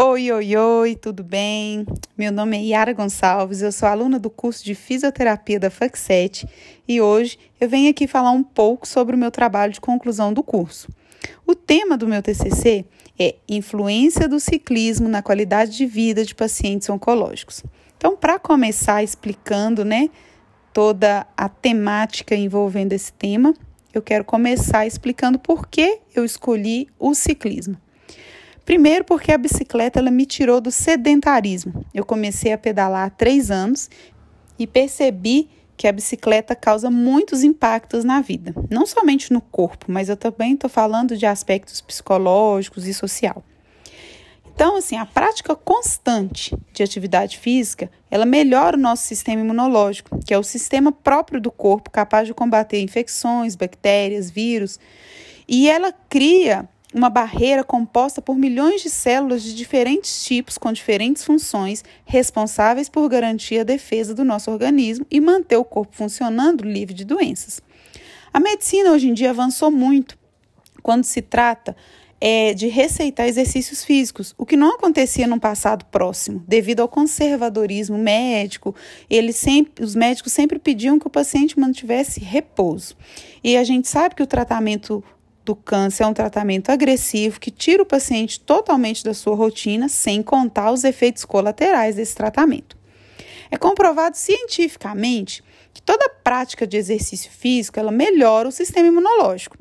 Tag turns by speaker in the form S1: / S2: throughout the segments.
S1: Oi, oi, oi, tudo bem? Meu nome é Yara Gonçalves, eu sou aluna do curso de Fisioterapia da FAC7 e hoje eu venho aqui falar um pouco sobre o meu trabalho de conclusão do curso. O tema do meu TCC é Influência do ciclismo na qualidade de vida de pacientes oncológicos. Então, para começar explicando, né, toda a temática envolvendo esse tema, eu quero começar explicando por que eu escolhi o ciclismo. Primeiro, porque a bicicleta ela me tirou do sedentarismo. Eu comecei a pedalar há três anos e percebi que a bicicleta causa muitos impactos na vida, não somente no corpo, mas eu também estou falando de aspectos psicológicos e social. Então, assim, a prática constante de atividade física, ela melhora o nosso sistema imunológico, que é o sistema próprio do corpo capaz de combater infecções, bactérias, vírus, e ela cria uma barreira composta por milhões de células de diferentes tipos com diferentes funções, responsáveis por garantir a defesa do nosso organismo e manter o corpo funcionando livre de doenças. A medicina hoje em dia avançou muito quando se trata é, de receitar exercícios físicos, o que não acontecia no passado próximo, devido ao conservadorismo médico. Eles sempre, os médicos sempre pediam que o paciente mantivesse repouso. E a gente sabe que o tratamento do câncer é um tratamento agressivo que tira o paciente totalmente da sua rotina, sem contar os efeitos colaterais desse tratamento. É comprovado cientificamente que toda prática de exercício físico ela melhora o sistema imunológico.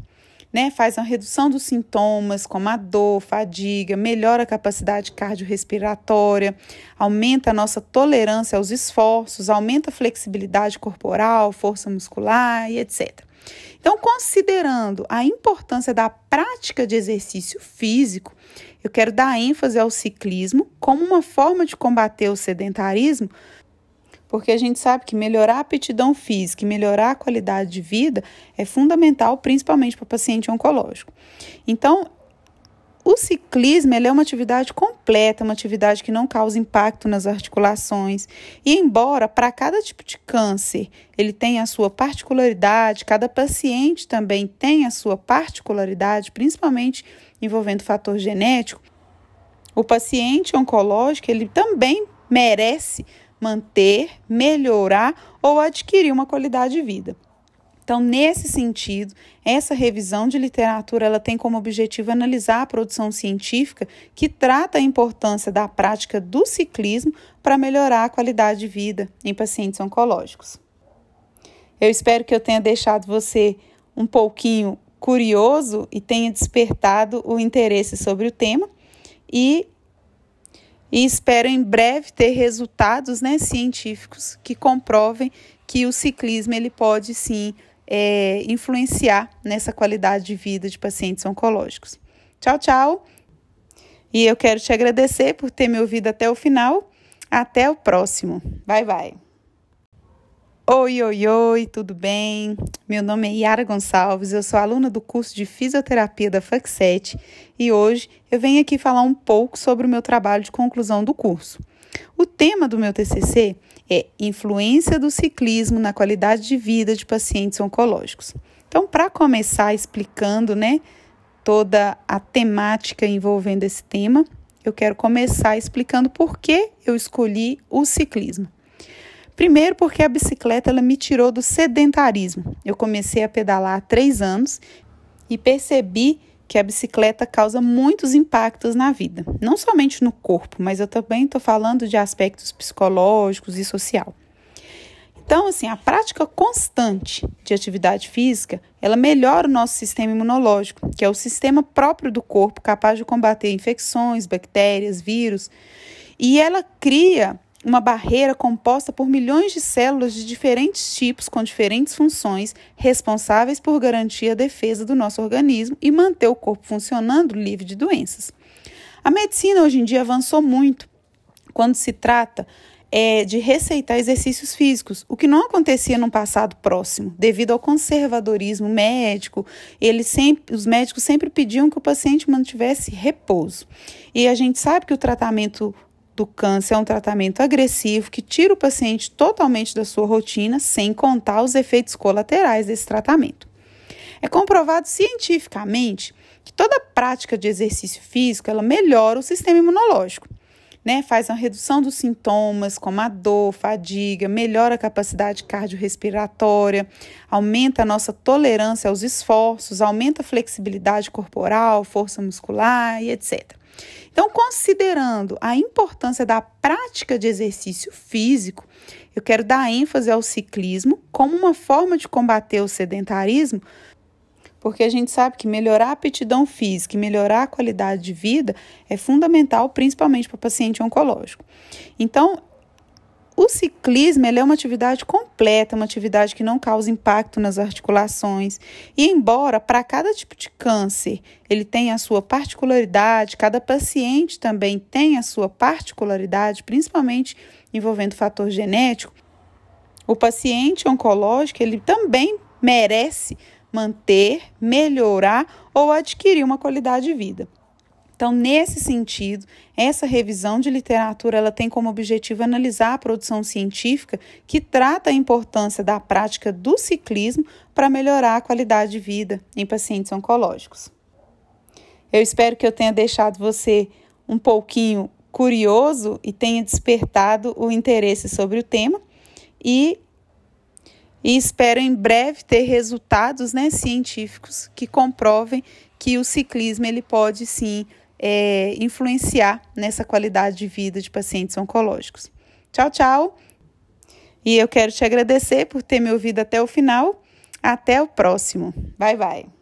S1: Né, faz uma redução dos sintomas, como a dor, fadiga, melhora a capacidade cardiorrespiratória, aumenta a nossa tolerância aos esforços, aumenta a flexibilidade corporal, força muscular e etc. Então, considerando a importância da prática de exercício físico, eu quero dar ênfase ao ciclismo como uma forma de combater o sedentarismo, porque a gente sabe que melhorar a aptidão física e melhorar a qualidade de vida é fundamental, principalmente para o paciente oncológico. Então, o ciclismo é uma atividade completa, uma atividade que não causa impacto nas articulações. E embora para cada tipo de câncer ele tenha a sua particularidade, cada paciente também tem a sua particularidade, principalmente envolvendo fator genético, o paciente oncológico ele também merece manter, melhorar ou adquirir uma qualidade de vida. Então, nesse sentido, essa revisão de literatura ela tem como objetivo analisar a produção científica que trata a importância da prática do ciclismo para melhorar a qualidade de vida em pacientes oncológicos. Eu espero que eu tenha deixado você um pouquinho curioso e tenha despertado o interesse sobre o tema e, e espero em breve ter resultados né, científicos que comprovem que o ciclismo ele pode sim é, influenciar nessa qualidade de vida de pacientes oncológicos. Tchau, tchau! E eu quero te agradecer por ter me ouvido até o final. Até o próximo. Bye, bye. Oi, oi, oi, tudo bem? Meu nome é Yara Gonçalves, eu sou aluna do curso de Fisioterapia da FAC7 e hoje eu venho aqui falar um pouco sobre o meu trabalho de conclusão do curso. O tema do meu TCC é influência do ciclismo na qualidade de vida de pacientes oncológicos. Então, para começar explicando, né, toda a temática envolvendo esse tema, eu quero começar explicando por que eu escolhi o ciclismo. Primeiro, porque a bicicleta ela me tirou do sedentarismo. Eu comecei a pedalar há três anos e percebi que a bicicleta causa muitos impactos na vida, não somente no corpo, mas eu também estou falando de aspectos psicológicos e social. Então, assim, a prática constante de atividade física, ela melhora o nosso sistema imunológico, que é o sistema próprio do corpo capaz de combater infecções, bactérias, vírus, e ela cria uma barreira composta por milhões de células de diferentes tipos com diferentes funções, responsáveis por garantir a defesa do nosso organismo e manter o corpo funcionando livre de doenças. A medicina hoje em dia avançou muito quando se trata é, de receitar exercícios físicos, o que não acontecia no passado próximo, devido ao conservadorismo médico. Eles sempre, os médicos sempre pediam que o paciente mantivesse repouso. E a gente sabe que o tratamento do câncer é um tratamento agressivo que tira o paciente totalmente da sua rotina, sem contar os efeitos colaterais desse tratamento. É comprovado cientificamente que toda prática de exercício físico ela melhora o sistema imunológico. Né, faz uma redução dos sintomas como a dor, fadiga, melhora a capacidade cardiorrespiratória, aumenta a nossa tolerância aos esforços, aumenta a flexibilidade corporal, força muscular e etc. Então, considerando a importância da prática de exercício físico, eu quero dar ênfase ao ciclismo como uma forma de combater o sedentarismo, porque a gente sabe que melhorar a aptidão física e melhorar a qualidade de vida é fundamental, principalmente para o paciente oncológico. Então, o ciclismo é uma atividade completa, uma atividade que não causa impacto nas articulações. E embora para cada tipo de câncer ele tenha a sua particularidade, cada paciente também tem a sua particularidade, principalmente envolvendo fator genético, o paciente oncológico ele também merece manter, melhorar ou adquirir uma qualidade de vida. Então, nesse sentido, essa revisão de literatura ela tem como objetivo analisar a produção científica que trata a importância da prática do ciclismo para melhorar a qualidade de vida em pacientes oncológicos. Eu espero que eu tenha deixado você um pouquinho curioso e tenha despertado o interesse sobre o tema e, e espero em breve ter resultados né, científicos que comprovem que o ciclismo ele pode sim é, influenciar nessa qualidade de vida de pacientes oncológicos. Tchau, tchau! E eu quero te agradecer por ter me ouvido até o final. Até o próximo. Bye, bye.